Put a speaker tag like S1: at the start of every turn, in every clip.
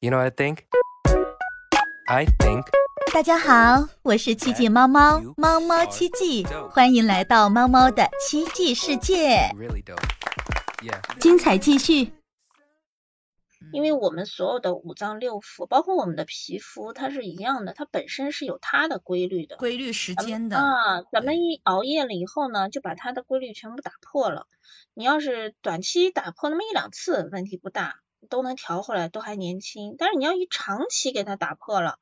S1: You know what I think? I think
S2: 大家好，我是奇迹猫猫，猫猫奇迹，欢迎来到猫猫的奇迹世界
S1: ，really dope. Yeah.
S2: 精彩继续。
S3: 因为我们所有的五脏六腑，包括我们的皮肤，它是一样的，它本身是有它的规律的。
S4: 规律时间的，
S3: 啊，咱们一熬夜了以后呢，就把它的规律全部打破了。你要是短期打破那么一两次，问题不大，都能调回来，都还年轻。但是你要一长期给它打破了，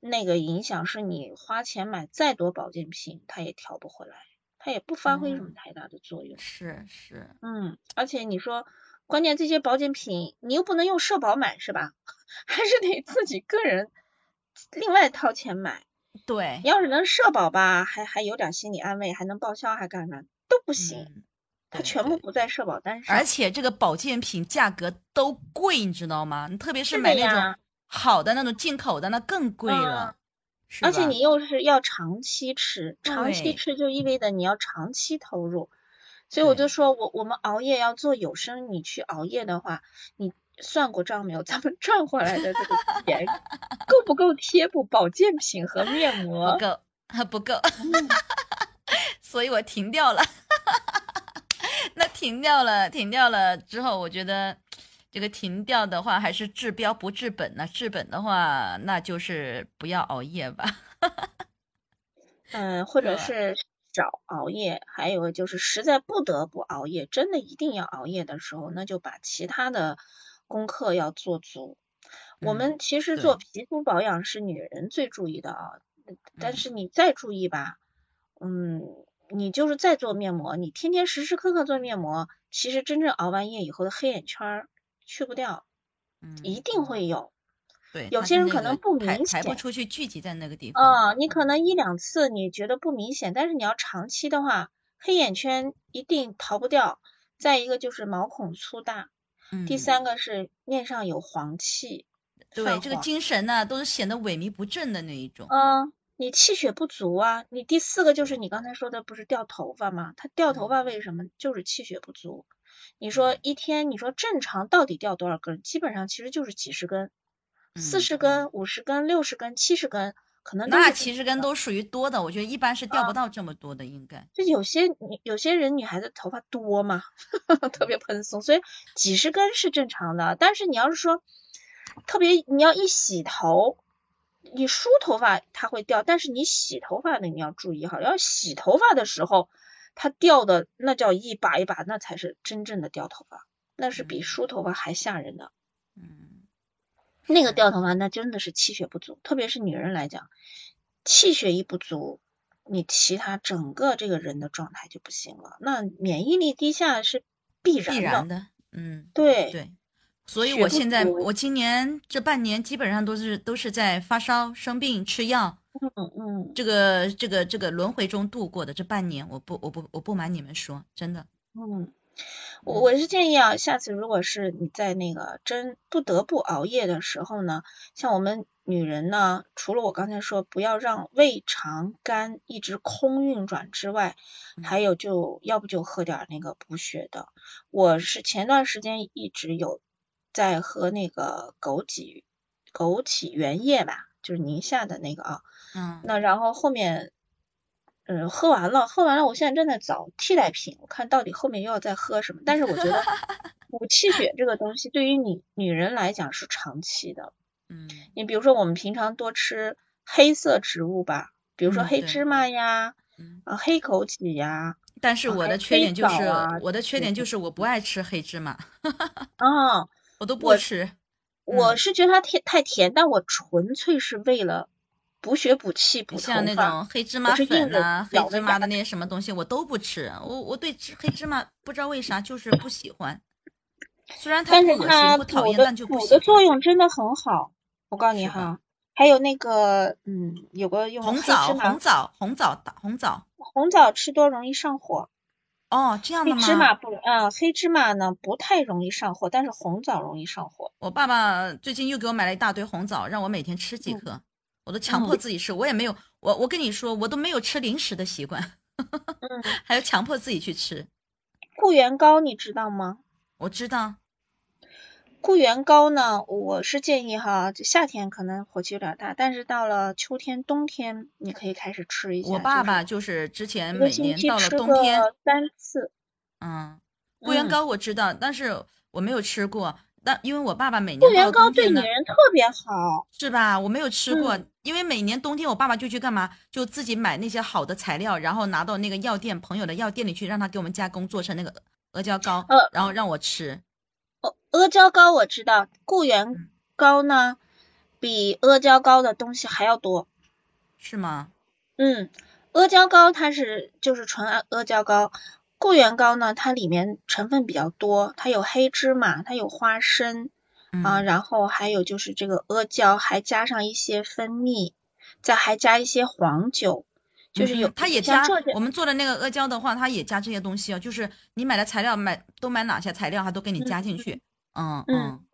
S3: 那个影响是你花钱买再多保健品，它也调不回来，它也不发挥什么
S4: 嗯
S3: 太大的作用。
S4: 是是，
S3: 嗯，而且你说，关键这些保健品你又不能用社保买是吧？还是得自己个人另外掏钱买。
S4: 对，
S3: 要是能社保吧，还还有点心理安慰，还能报销，还干啥都不行，
S4: 嗯
S3: 它全部不在社保单上。
S4: 而且这个保健品价格都贵，你知道吗？你特别是买那种好的那种进口的，那更贵了。
S3: 而且你又是要长期吃，长期吃就意味着你要长期投入，所以我就说我我们熬夜要做有声，你去熬夜的话，你算过账没有？咱们赚回来的这个钱 够不够贴补保健品和面膜
S4: 不
S3: 膜？
S4: 够，不够，
S3: 嗯
S4: 所以我停掉了。那停掉了，停掉了之后，我觉得这个停掉的话，还是治标不治本呢。治本的话，那就是不要熬夜吧。
S3: 嗯，或者是少熬夜，还有就是实在不得不熬夜，真的一定要熬夜的时候，那就把其他的功课要做足。我
S4: 嗯
S3: 们其实做皮肤保养是女人最注意的啊，但
S4: 嗯
S3: 是你再注意吧，嗯，你就是再做面膜，你天天时时刻刻做面膜，其实真正熬完夜以后的黑眼圈儿去不掉，
S4: 嗯，
S3: 一定会有。
S4: 对，
S3: 有些人可能不明显
S4: 排不出去，聚集在那个地方。
S3: 啊、你可能一两次你觉得不明显，但是你要长期的话，黑眼圈一定逃不掉。再一个就是毛孔粗大，第
S4: 嗯
S3: 三个是面上有黄气，
S4: 对这个精神呢，都是显得萎靡不振的那一种。
S3: 嗯，你气血不足啊。你第四个就是你刚才说的，不是掉头发吗？它掉头
S4: 嗯
S3: 发为什么？就是气血不足。你说一天，你说正常到底掉多少根？基本上其实就是几十根，四
S4: 嗯
S3: 十根、五十根、六十根、七十根，可能
S4: 那
S3: 是
S4: 其实根都属于多的，我觉得一般是掉
S3: 啊
S4: 不到这么多的，应该。
S3: 就有些女有些人女孩子头发多嘛，特别蓬松，所以几十根是正常的。但是你要是说特别你要一洗头，你梳头发它会掉，但是你洗头发的你要注意哈，要洗头发的时候它掉的那叫一把一把，那才是真正的掉头发，那是比
S4: 嗯
S3: 梳头发还吓人的。
S4: 嗯，
S3: 那个掉头发那真的是气血不足，特别是女人来讲，气血一不足，你其他整个这个人的状态就不行了。那免疫力低下是必然的，
S4: 必然的。嗯，
S3: 对
S4: 对。所以我现在，我今年这半年基本上都是都是在发烧、生病、吃药，
S3: 嗯嗯
S4: 这个这个这个轮回中度过的这半年，我不我不我不瞒你们说，真的。
S3: 嗯，我我是建议啊，下次如果是你在那个真不得不熬夜的时候呢，像我们女人呢，除了我刚才说不要让胃肠肝一直空运转之外，还有就要不就喝点儿那个补血的。我是前段时间一直有在喝那个枸杞枸杞原液吧，就是宁夏的那个啊。
S4: 嗯，
S3: 那然后后面，嗯，喝完了，喝完了，我现在正在找替代品，我看到底后面又要再喝什么。但是我觉得 补气血这个东西对于女女人来讲是长期的。
S4: 嗯
S3: 你比如说我们平常多吃黑色植物吧，比如说黑芝麻呀，
S4: 嗯。
S3: 啊黑枸杞呀，
S4: 但是我的缺点就是
S3: 啊
S4: 我的缺点就是我不爱吃黑芝麻，
S3: 啊，
S4: 我都不吃。
S3: 我是觉得它甜太甜，但我纯粹是为了补血补气补头
S4: 像那。种黑芝麻粉呐、黑芝麻的那些什么东西，我都不吃。我我对吃黑芝麻不知道为啥就是不喜欢，虽然它
S3: 但
S4: 不恶
S3: 是它
S4: 心不讨厌，但就不
S3: 补的
S4: 喜欢。
S3: 作用真的很好，我告诉你哈。还有那个，嗯，有个用黑
S4: 红枣、红枣、红枣、大红枣。
S3: 红枣吃多容易上火，
S4: 哦，这样的吗？
S3: 黑芝麻不，啊，黑芝麻呢不太容易上火，但是红枣容易上火。
S4: 我爸爸最近又给我买了一大堆红枣，让我每天吃几
S3: 嗯
S4: 颗，我都强迫
S3: 嗯
S4: 自己吃。我也没有，我我跟你说，我都没有吃零食的习惯，
S3: 嗯，
S4: 还要强迫自己去吃。
S3: 固元膏你知道吗？
S4: 我知道，
S3: 固元膏呢，我是建议哈，就夏天可能火气有点大，但是到了秋天、冬天，你可以开始吃一下。
S4: 我爸爸就是之前每年到了冬天
S3: 三次。
S4: 嗯，固元膏我知道，但是我没有吃过。但因为我爸爸每年固
S3: 元膏对女人特别好，
S4: 是吧？我没有吃过，因为每年冬天我爸爸就去干嘛？就自己买那些好的材料，然后拿到那个药店朋友的药店里去，让他给我们加工做成那个阿胶膏，然后让我吃。
S3: 阿胶糕我知道，固元糕呢比阿胶糕的东西还要多，
S4: 是吗？
S3: 嗯，阿胶糕它是就是纯阿阿胶糕，固元糕呢它里面成分比较多，它有黑芝麻，它有花生啊，然后还有就是这个阿胶，还加上一些蜂蜜，再还加一些黄酒。就是有，
S4: 它也加我们做的那个阿胶的话，它也加这些东西啊。就是你买的材料买都买哪些材料，它都给你加进去。嗯嗯嗯。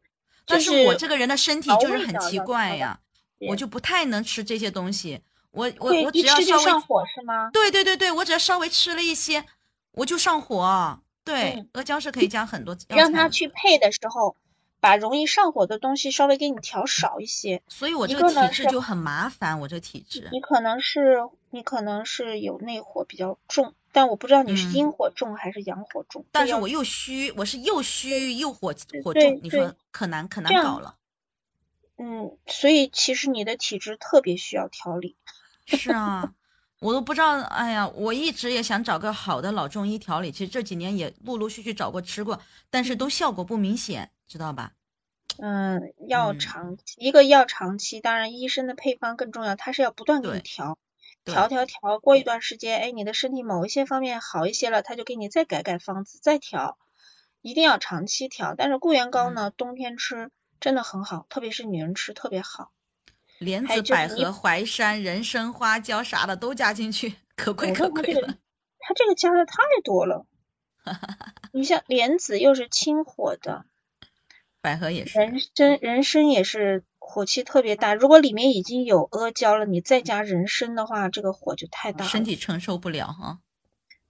S4: 但是我这个人的身体就是很奇怪呀，我就不太能吃这些东西。我我我只要稍微
S3: 上火是吗？
S4: 对对对对，我只要稍微吃了一些，我就上火。对，阿胶是可以加很多。
S3: 让他去配的时候，把容易上火的东西稍微给你调少一些。
S4: 所以我这个体质就很麻烦，我这个体质。
S3: 你可能是。你可能是有内火比较重，但我不知道你是阴火重还是阳火重。
S4: 但是我又虚，我是又虚又火火重，你说可难可难搞了。
S3: 嗯，所以其实你的体质特别需要调理。
S4: 是啊，我都不知道。哎呀，我一直也想找个好的老中医调理，其实这几年也陆陆续续找过吃过，但是都效果不明显，知道吧？
S3: 嗯，要长期，一个要长期，当然医生的配方更重要，他是要不断给你调。调调调，过一段时间，哎，你的身体某一些方面好一些了，他就给你再改改方子，再调，一定要长期调。但是固元膏呢，冬天吃真的很好，特别是女人吃特别好。
S4: 莲子、百合、淮山、人参、花椒啥的都加进去，可贵可贵了。
S3: 他这个加的太多了。你像莲子又是清火的，
S4: 百合也是，
S3: 人参人参也是。火气特别大，如果里面已经有阿胶了，你再加人参的话，这个火就太大了，
S4: 身体承受不了哈。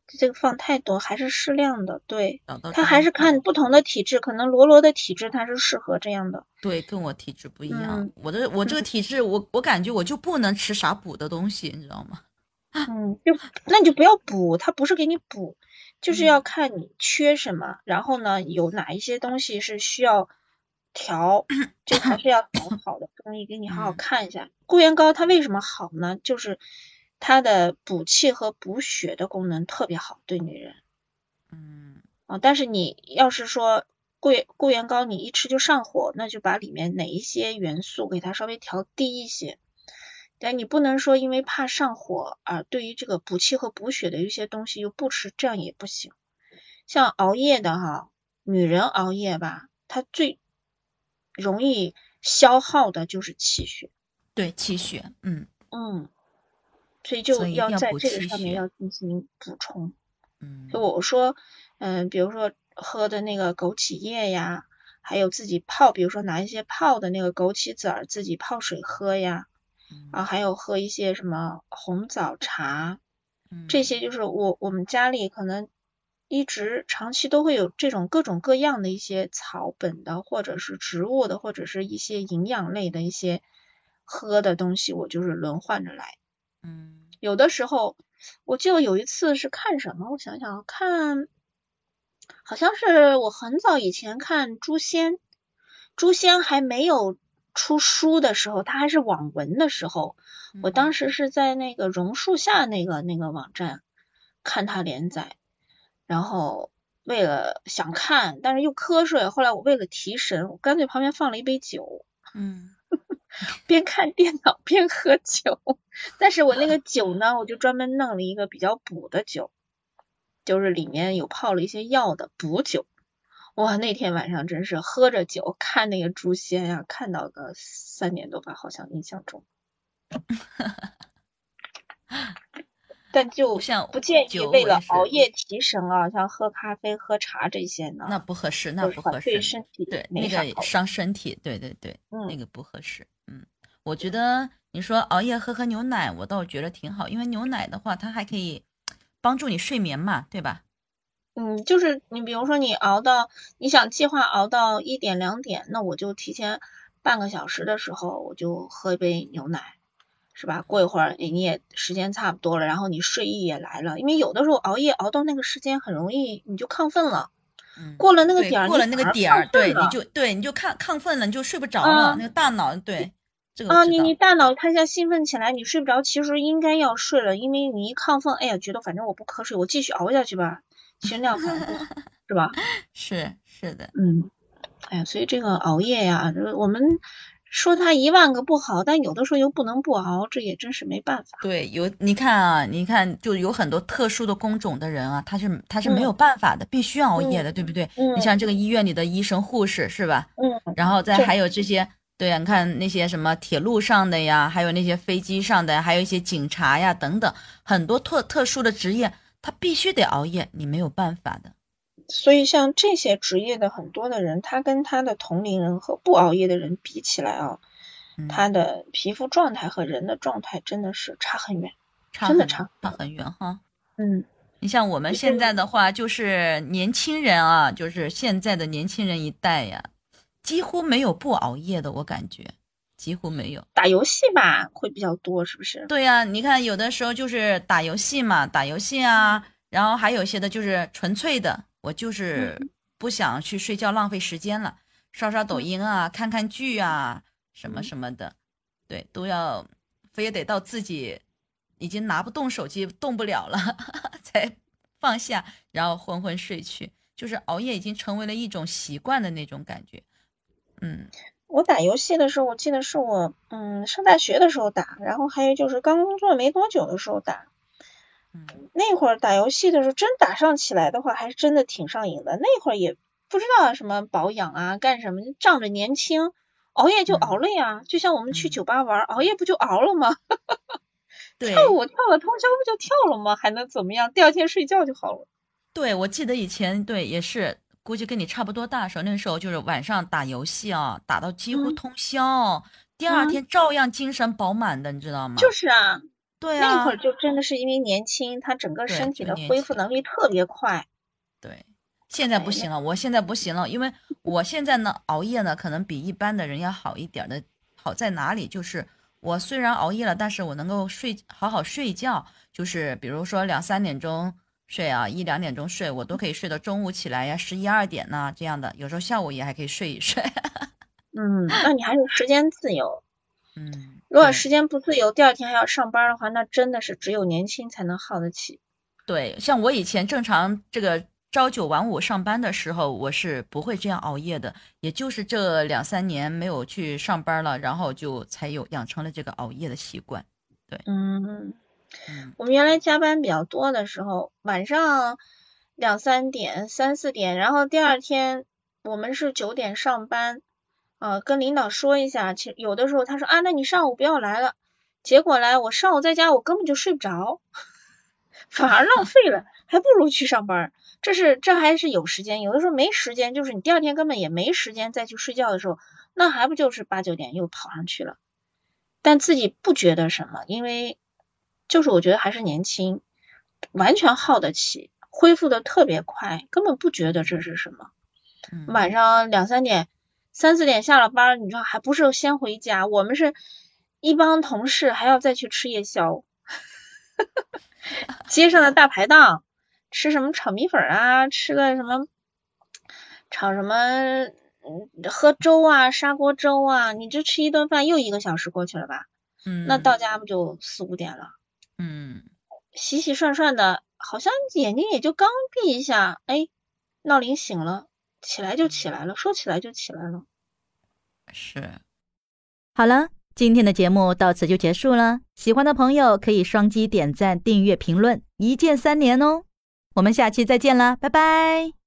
S3: 这个放太多还是适量的，对，它还是看不同的体质，可能罗罗的体质它是适合这样的。
S4: 对，跟我体质不一样，我的我这个体质，我我感觉我就不能吃啥补的东西，你知道吗？
S3: 嗯，就那你就不要补，它不是给你补，就是要看你缺什么，然后呢，有哪一些东西是需要。调 就还是要找好的中医给你好好看一下。固元膏它为什么好呢？就是它的补气和补血的功能特别好，对女人。
S4: 嗯
S3: 啊，但是你要是说固固元膏你一吃就上火，那就把里面哪一些元素给它稍微调低一些。但你不能说因为怕上火而对于这个补气和补血的一些东西又不吃，这样也不行。像熬夜的哈，女人熬夜吧，她最容易消耗的就是气血，
S4: 对气血，
S3: 嗯嗯，所以就要在这个上面要进行补充。
S4: 嗯，
S3: 就我说，嗯，比如说喝的那个枸杞叶呀，还有自己泡，比如说拿一些泡的那个枸杞子儿自己泡水喝呀，啊，还有喝一些什么红枣茶，这些就是我我们家里可能。一直长期都会有这种各种各样的一些草本的，或者是植物的，或者是一些营养类的一些喝的东西，我就是轮换着来。
S4: 嗯，
S3: 有的时候我记得有一次是看什么，我想想看，好像是我很早以前看《诛仙》，《诛仙》还没有出书的时候，它还是网文的时候，我当时是在那个榕树下那个那个网站看它连载。然后为了想看，但是又瞌睡，后来我为了提神，我干脆旁边放了一杯酒，
S4: 嗯，
S3: 边看电脑边喝酒。但是我那个酒呢，我就专门弄了一个比较补的酒，就是里面有泡了一些药的补酒。哇，那天晚上真是喝着酒看那个《诛仙》呀，看到个三点多吧，好像印象中。但就
S4: 像
S3: 不建议为了熬夜提神啊，像喝咖啡、喝茶这些呢，
S4: 那不合适，那不合适，
S3: 对身体
S4: 对那个伤身体，对对对，那个不合适。嗯，我觉得你说熬夜喝喝牛奶，我倒觉得挺好，因为牛奶的话，它还可以帮助你睡眠嘛，对吧？
S3: 嗯，就是你比如说你熬到你想计划熬到一点两点，那我就提前半个小时的时候我就喝一杯牛奶，是吧？过一会儿你也时间差不多了，然后你睡意也来了，因为有的时候熬夜熬到那个时间很容易你就亢奋了，
S4: 嗯，
S3: 过了那个点儿，
S4: 过了那个点儿，对，你
S3: 你
S4: 就对你就亢亢奋了，你就睡不着
S3: 啊
S4: 了，那个大脑对这个
S3: 啊，你你大脑它一下兴奋起来，你睡不着，其实应该要睡了，因为你一亢奋，哎呀，觉得反正我不瞌睡，我继续熬下去吧，其实那样反而不好，是吧？
S4: 是是的，
S3: 嗯，哎呀，所以这个熬夜呀，这我们说他一万个不好，但有的时候又不能不熬，这也真是没办法。
S4: 对，有你看啊，你看就有很多特殊的工种的人啊，他是他是没
S3: 嗯
S4: 有办法的，必须熬夜的，对不对？
S3: 嗯
S4: 你像这个医院里的医生、护士是吧？
S3: 嗯，
S4: 然后再还有这些，对呀，你看那些什么铁路上的呀，还有那些飞机上的，还有一些警察呀等等，很多特特殊的职业，他必须得熬夜，你没有办法的。
S3: 所以像这些职业的很多的人，他跟他的同龄人和不熬夜的人比起来啊，
S4: 嗯
S3: 他的皮肤状态和人的状态真的是差很远。
S4: 差很
S3: 真的差
S4: 差很远哈。
S3: 嗯
S4: 你像我们现在的话，就是年轻人啊，就是现在的年轻人一代呀，几乎没有不熬夜的，我感觉几乎没有。
S3: 打游戏吧会比较多，是不是？
S4: 对呀、你看有的时候就是打游戏嘛，打游戏啊，然后还有一些的就是纯粹的，我就是不想去睡觉浪费时间了，刷刷抖音啊，看看剧啊，什么什么的，对，都要非得到自己已经拿不动手机，动不了了 才放下，然后昏昏睡去，就是熬夜已经成为了一种习惯的那种感觉。嗯
S3: 我打游戏的时候，我记得是我嗯上大学的时候打，然后还有就是刚工作没多久的时候打。
S4: 嗯
S3: 那会儿打游戏的时候，真打上起来的话，还是真的挺上瘾的。那会儿也不知道什么保养啊，干什么，仗着年轻，熬夜就熬了呀。就像我们去
S4: 嗯
S3: 酒吧玩，熬夜不就熬了吗？
S4: 对
S3: 跳舞跳了通宵不就跳了吗？还能怎么样？第二天睡觉就好了。
S4: 对，我记得以前对也是，估计跟你差不多大的时候，那时候就是晚上打游戏啊，打到几乎
S3: 嗯
S4: 通宵，第二
S3: 嗯
S4: 天照样精神饱满的，你知道吗？
S3: 就是啊，
S4: 对啊，
S3: 那会儿就真的是因为年轻，他整个身体的恢复能力特别快。
S4: 对，现在不
S3: 哎
S4: 行了，我现在不行了，因为我现在呢熬夜呢，可能比一般的人要好一点儿的。好在哪里？就是我虽然熬夜了，但是我能够睡好好睡觉，就是比如说两三点钟睡啊，一两点钟睡，我都可以睡到中午起来呀，十一二点呐、这样的。有时候下午也还可以睡一睡。
S3: 嗯，那你还是时间自由。
S4: 嗯，对
S3: 如果时间不自由，第二天还要上班的话，那真的是只有年轻才能耗得起。
S4: 对，像我以前正常这个朝九晚五上班的时候，我是不会这样熬夜的。也就是这两三年没有去上班了，然后就才有养成了这个熬夜的习惯。
S3: 对，
S4: 嗯
S3: 我们原来加班比较多的时候，晚上两三点、三四点，然后第二天我们是九点上班，呃，跟领导说一下。其实有的时候他说啊，那你上午不要来了。结果来，我上午在家我根本就睡不着，反而浪费了，还不如去上班。这是这还是有时间，有的时候没时间，就是你第二天根本也没时间再去睡觉的时候，那还不就是八九点又跑上去了。但自己不觉得什么，因为就是我觉得还是年轻，完全耗得起，恢复的特别快，根本不觉得这是什么。
S4: 嗯，
S3: 晚上两三点、三四点下了班儿，你知道还不是先回家，我们是一帮同事还要再去吃夜宵，街上的大排档吃什么炒米粉儿啊，吃个什么炒什么。嗯，喝粥啊，砂锅粥啊，你这吃一顿饭又一个小时过去了吧？
S4: 嗯，
S3: 那到家不就四五点了？
S4: 嗯
S3: 洗洗涮涮的，好像眼睛也就刚闭一下，哎，闹铃醒了，起来就起来了，说起来就起来了。
S4: 是。
S2: 好了，今天的节目到此就结束了。喜欢的朋友可以双击点赞、订阅、评论，一键三连哦。我们下期再见啦，拜拜。